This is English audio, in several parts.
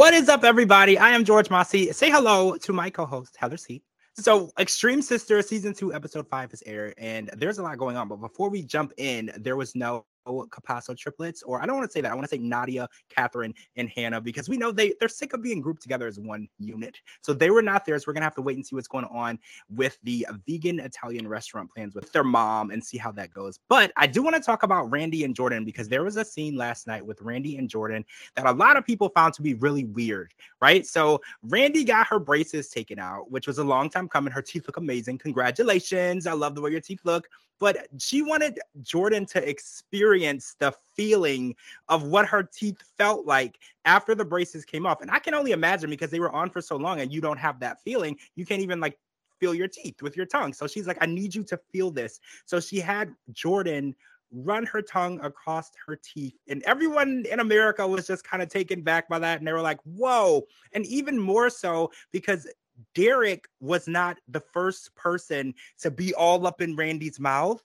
What is up, everybody? I am George Mossey. Say hello to my co-host Heather C. So, Extreme Sister season two, episode five is aired, and there's a lot going on. But before we jump in, there was no Capasso triplets, or I don't want to say that. I want to say Nadia, Catherine, and Hannah because we know they they're sick of being grouped together as one unit. So they were not there. So we're gonna have to wait and see what's going on with the vegan Italian restaurant plans with their mom and see how that goes. But I do want to talk about Randi and Jordan because there was a scene last night with Randi and Jordan that a lot of people found to be really weird, right? So Randi got her braces taken out, which was a long time coming. Her teeth look amazing. Congratulations. I love the way your teeth look but she wanted Jordan to experience the feeling of what her teeth felt like after the braces came off. And I can only imagine because they were on for so long and you don't have that feeling. You can't even like feel your teeth with your tongue. So she's like, I need you to feel this. So she had Jordan run her tongue across her teeth. And everyone in America was just kind of taken back by that. And they were like, whoa. And even more so because Derek was not the first person to be all up in Randi's mouth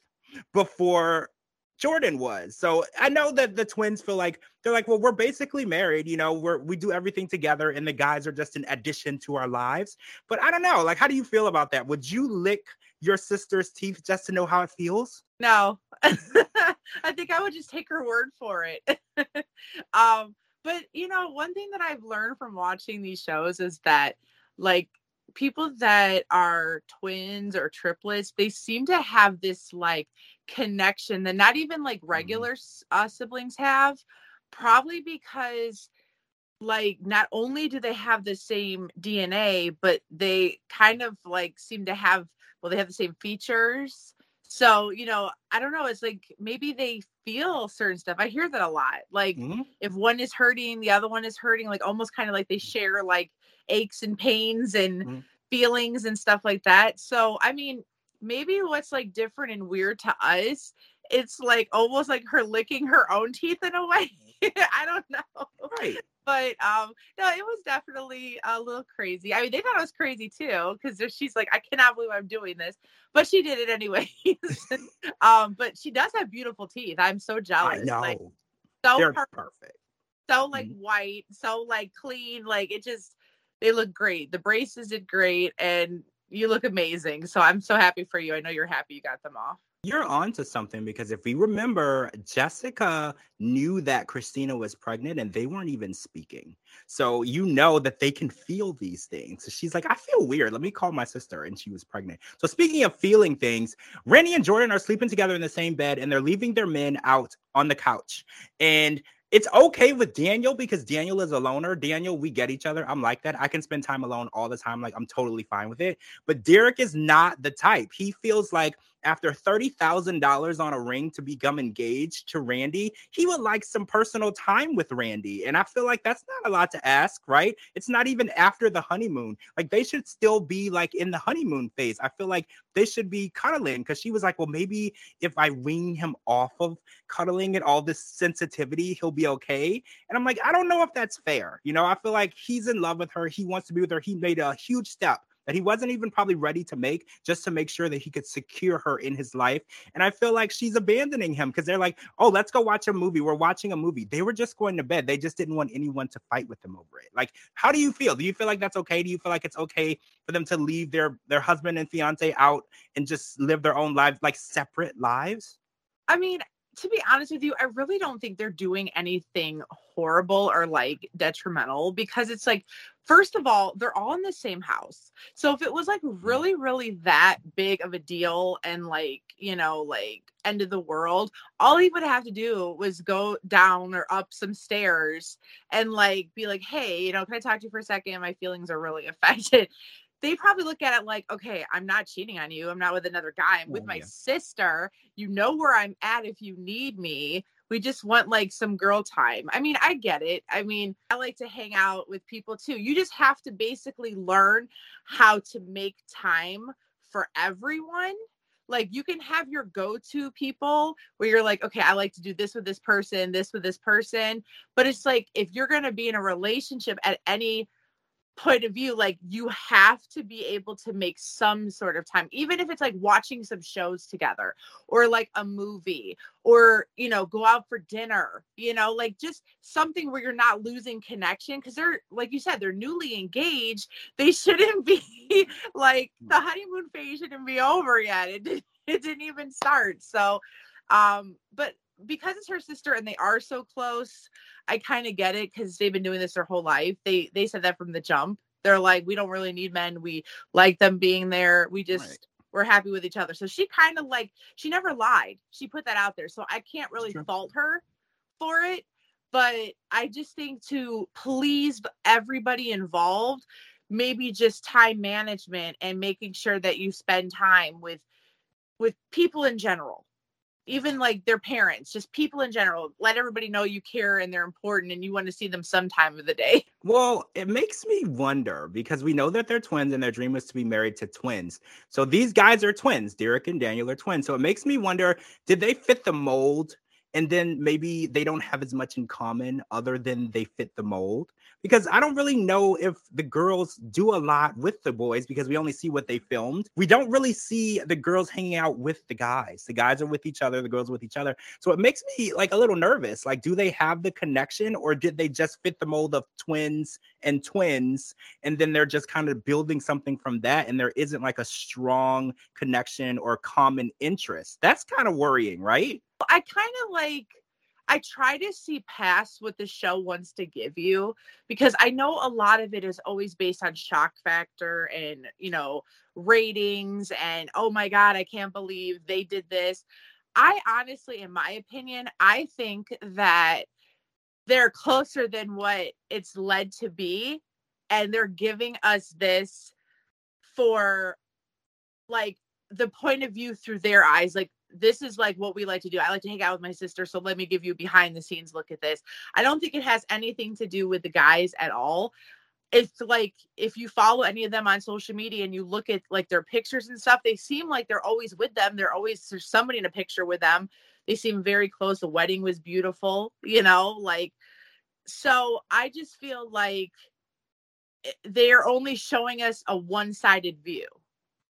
before Jordan was. So I know that the twins feel like they're like, well, we're basically married, you know, we're we do everything together and the guys are just an addition to our lives. But I don't know, like how do you feel about that? Would you lick your sister's teeth just to know how it feels? No. I think I would just take her word for it. um, but you know, one thing that I've learned from watching these shows is that like people that are twins or triplets, they seem to have this like connection that not even like mm-hmm. regular uh, siblings have, probably because like not only do they have the same DNA, but they kind of like seem to have well, they have the same features. So, you know, I don't know. It's like maybe they feel certain stuff. I hear that a lot. Like mm-hmm. if one is hurting, the other one is hurting, like almost kind of like they share like aches and pains and mm-hmm. feelings and stuff like that. So, I mean, maybe what's like different and weird to us, it's like almost like her licking her own teeth in a way. I don't know. Right. But um no, it was definitely a little crazy. I mean, they thought it was crazy too, because she's like, I cannot believe I'm doing this. But she did it anyways. um, but she does have beautiful teeth. I'm so jealous. I know. Like, so They're perfect. perfect. So like mm-hmm. white, so like clean, like it just they look great. The braces did great, and you look amazing. So I'm so happy for you. I know you're happy you got them off. You're on to something because if we remember, Jessica knew that Christina was pregnant and they weren't even speaking. So you know that they can feel these things. So she's like, I feel weird. Let me call my sister. And she was pregnant. So speaking of feeling things, Randi and Jordan are sleeping together in the same bed and they're leaving their men out on the couch. And it's okay with Daniel because Daniel is a loner. Daniel, we get each other. I'm like that. I can spend time alone all the time. Like I'm totally fine with it. But Derek is not the type. He feels like after $30,000 on a ring to become engaged to Randi, he would like some personal time with Randi. And I feel like that's not a lot to ask, right? It's not even after the honeymoon. Like they should still be like in the honeymoon phase. I feel like they should be cuddling because she was like, well, maybe if I wean him off of cuddling and all this sensitivity, he'll be okay. And I'm like, I don't know if that's fair. You know, I feel like he's in love with her. He wants to be with her. He made a huge step that he wasn't even probably ready to make just to make sure that he could secure her in his life. And I feel like she's abandoning him because they're like, oh, let's go watch a movie. We're watching a movie. They were just going to bed. They just didn't want anyone to fight with them over it. Like, how do you feel? Do you feel like that's okay? Do you feel like it's okay for them to leave their their husband and fiance out and just live their own lives like separate lives? I mean, to be honest with you, I really don't think they're doing anything horrible or like detrimental because it's like, first of all, they're all in the same house. So if it was like mm. really, really that big of a deal and like, you know, like end of the world, all he would have to do was go down or up some stairs and like be like, hey, you know, can I talk to you for a second? My feelings are really affected they probably look at it like, okay, I'm not cheating on you. I'm not with another guy. I'm with oh, my yeah. sister. You know where I'm at if you need me. We just want like some girl time. I mean, I get it. I mean, I like to hang out with people too. You just have to basically learn how to make time for everyone like you can have your go-to people where you're like okay i like to do this with this person this with this person but it's like if you're going to be in a relationship at any point of view like you have to be able to make some sort of time even if it's like watching some shows together or like a movie or you know go out for dinner you know like just something where you're not losing connection because they're like you said they're newly engaged. They shouldn't be like the honeymoon phase shouldn't be over yet. It, did, it didn't even start. So um but because it's her sister and they are so close I kind of get it because they've been doing this their whole life. They they said that from the jump. They're like, we don't really need men. We like them being there. We just right. we're happy with each other. So she kind of like she never lied. She put that out there. So I can't really fault her for it. But I just think to please everybody involved, maybe just time management and making sure that you spend time with with people in general even like their parents, just people in general. Let everybody know you care and they're important and you want to see them sometime of the day. Well, it makes me wonder because we know that they're twins and their dream was to be married to twins. So these guys are twins. Derek and Daniel are twins. So it makes me wonder did they fit the mold and then maybe they don't have as much in common other than they fit the mold because I don't really know if the girls do a lot with the boys because we only see what they filmed. We don't really see the girls hanging out with the guys. The guys are with each other, the girls with each other. So it makes me like a little nervous. Like, do they have the connection or did they just fit the mold of twins and twins? And then they're just kind of building something from that. And there isn't like a strong connection or common interest. That's kind of worrying, right? I kind of like I try to see past what the show wants to give you because I know a lot of it is always based on shock factor and, you know, ratings and oh my god, I can't believe they did this. I honestly in my opinion, I think that they're closer than what it's led to be and they're giving us this for like the point of view through their eyes like this is like what we like to do. I like to hang out with my sister, so let me give you behind the scenes look at this. I don't think it has anything to do with the guys at all. It's like if you follow any of them on social media and you look at like their pictures and stuff, they seem like they're always with them. They're always there's somebody in a picture with them. They seem very close. The wedding was beautiful, you know, like so I just feel like eh, they're only showing us a one-sided view.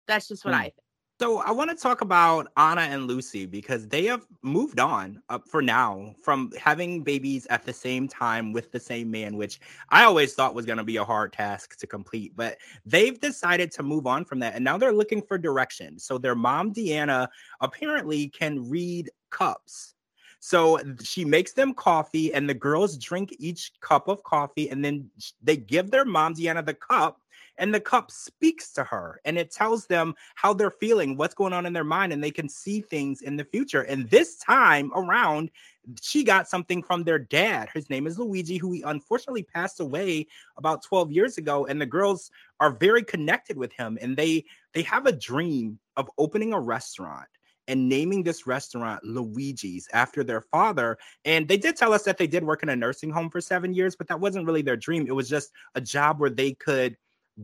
That's just what mm. I think. So I want to talk about Anna and Lucy because they have moved on up for now from having babies at the same time with the same man, which I always thought was going to be a hard task to complete. But they've decided to move on from that, and now they're looking for direction. So their mom, Deanna, apparently can read cups. So she makes them coffee, and the girls drink each cup of coffee, and then they give their mom, Deanna, the cup and the cup speaks to her and it tells them how they're feeling, what's going on in their mind, and they can see things in the future. And this time around, she got something from their dad. His name is Luigi, who he unfortunately passed away about 12 years ago. And the girls are very connected with him, and they they have a dream of opening a restaurant and naming this restaurant Luigi's after their father. And they did tell us that they did work in a nursing home for seven years, but that wasn't really their dream. It was just a job where they could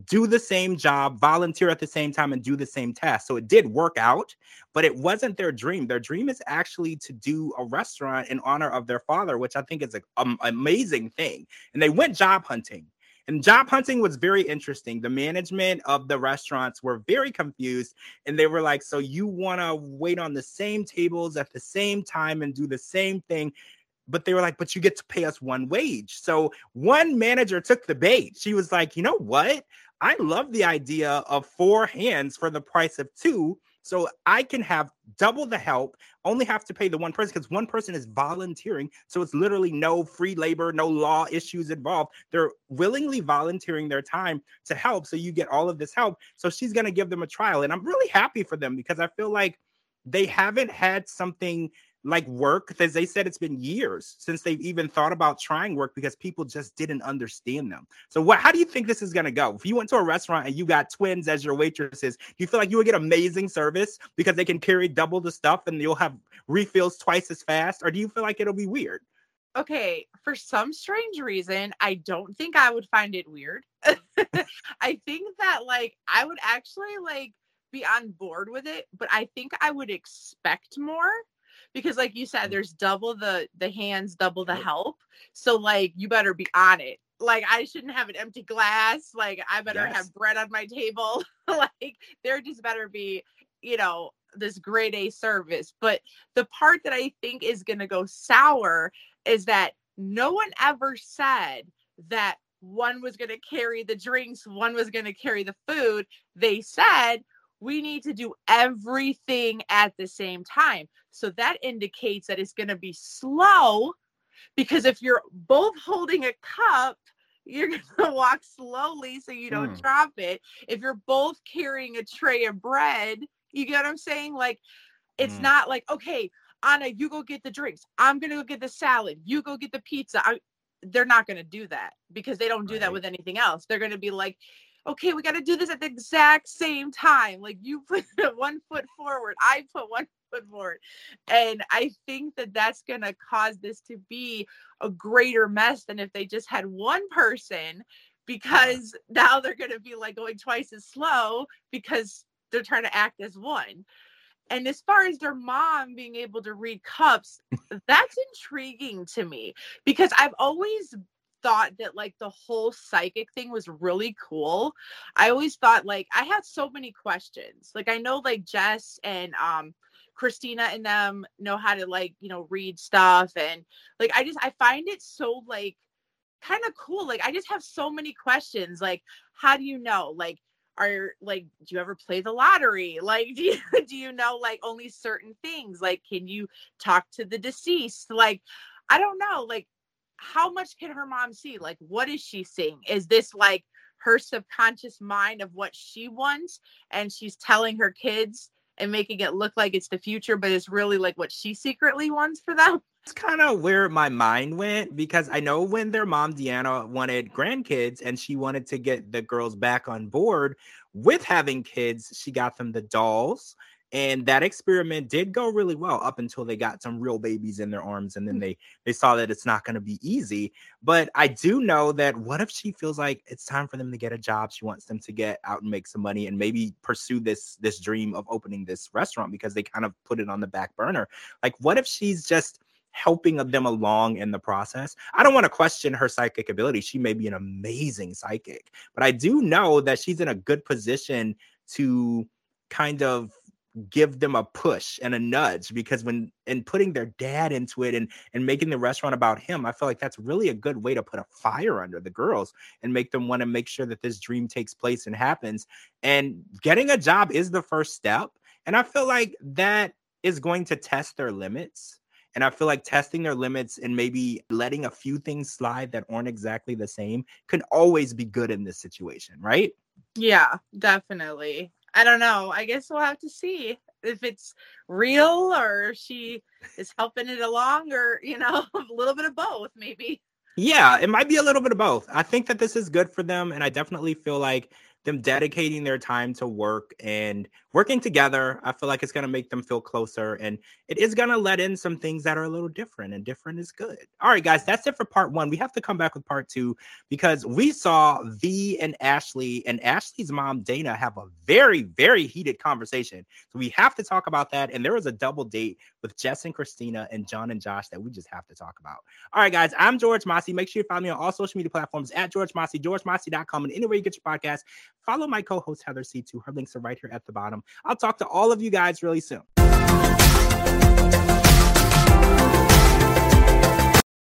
do the same job, volunteer at the same time, and do the same task. So it did work out, but it wasn't their dream. Their dream is actually to do a restaurant in honor of their father, which I think is an amazing thing. And they went job hunting. And job hunting was very interesting. The management of the restaurants were very confused. And they were like, So you want to wait on the same tables at the same time and do the same thing? but they were like, but you get to pay us one wage. So one manager took the bait. She was like, you know what? I love the idea of four hands for the price of two. So I can have double the help, only have to pay the one person because one person is volunteering. So it's literally no free labor, no law issues involved. They're willingly volunteering their time to help. So you get all of this help. So she's going to give them a trial. And I'm really happy for them because I feel like they haven't had something like work because they said it's been years since they've even thought about trying work because people just didn't understand them. So what how do you think this is going to go? If you went to a restaurant and you got twins as your waitresses, do you feel like you would get amazing service because they can carry double the stuff and you'll have refills twice as fast or do you feel like it'll be weird? Okay, for some strange reason, I don't think I would find it weird. I think that like I would actually like be on board with it, but I think I would expect more because like you said mm. there's double the the hands double the help so like you better be on it like I shouldn't have an empty glass. Like I better yes. have bread on my table. like there just better be, you know, this grade A service. But the part that I think is going to go sour is that no one ever said that one was going to carry the drinks, one was going to carry the food. They said we need to do everything at the same time. So that indicates that it's going to be slow because if you're both holding a cup, you're going to walk slowly so you don't mm. drop it. If you're both carrying a tray of bread, you get what I'm saying? Like, it's mm. not like, okay, Anna, you go get the drinks. I'm going to go get the salad. You go get the pizza. I, they're not going to do that because they don't do right. that with anything else. They're going to be like, okay, we got to do this at the exact same time. Like you put one foot forward, I put one foot forward. And I think that that's going to cause this to be a greater mess than if they just had one person because now they're going to be like going twice as slow because they're trying to act as one. And as far as their mom being able to read cups, that's intriguing to me because I've always thought that like the whole psychic thing was really cool. I always thought like I had so many questions. Like I know like Jess and um Christina and them know how to like, you know, read stuff and like I just I find it so like kind of cool. Like I just have so many questions. Like how do you know? Like are like do you ever play the lottery like do you do you know like only certain things like can you talk to the deceased like i don't know like how much can her mom see? Like, what is she seeing? Is this like her subconscious mind of what she wants and she's telling her kids and making it look like it's the future, but it's really like what she secretly wants for them? It's kind of where my mind went because I know when their mom, Deanna, wanted grandkids and she wanted to get the girls back on board with having kids, she got them the dolls and that experiment did go really well up until they got some real babies in their arms and then mm. they they saw that it's not going to be easy but i do know that what if she feels like it's time for them to get a job she wants them to get out and make some money and maybe pursue this this dream of opening this restaurant because they kind of put it on the back burner like what if she's just helping them along in the process. I don't want to question her psychic ability. She may be an amazing psychic, but I do know that she's in a good position to kind of give them a push and a nudge because when and putting their dad into it and and making the restaurant about him i feel like that's really a good way to put a fire under the girls and make them want to make sure that this dream takes place and happens and getting a job is the first step and i feel like that is going to test their limits and I feel like testing their limits and maybe letting a few things slide that aren't exactly the same can always be good in this situation, right? Yeah, definitely. I don't know. I guess we'll have to see if it's real or she is helping it along or, you know, a little bit of both, maybe. Yeah, it might be a little bit of both. I think that this is good for them. And I definitely feel like them dedicating their time to work and working together, I feel like it's going to make them feel closer and it is going to let in some things that are a little different and different is good. All right, guys, that's it for part one. We have to come back with part two because we saw Vee and Ashley and Ashley's mom, Dana, have a very, very heated conversation. So we have to talk about that. And there was a double date with Jess and Christina and John and Josh that we just have to talk about. All right, guys, I'm George Mossey. Make sure you follow me on all social media platforms at George Mossey, georgemossey.com, and anywhere you get your podcast. Follow my co host, Heather C. Too. Her links are right here at the bottom. I'll talk to all of you guys really soon.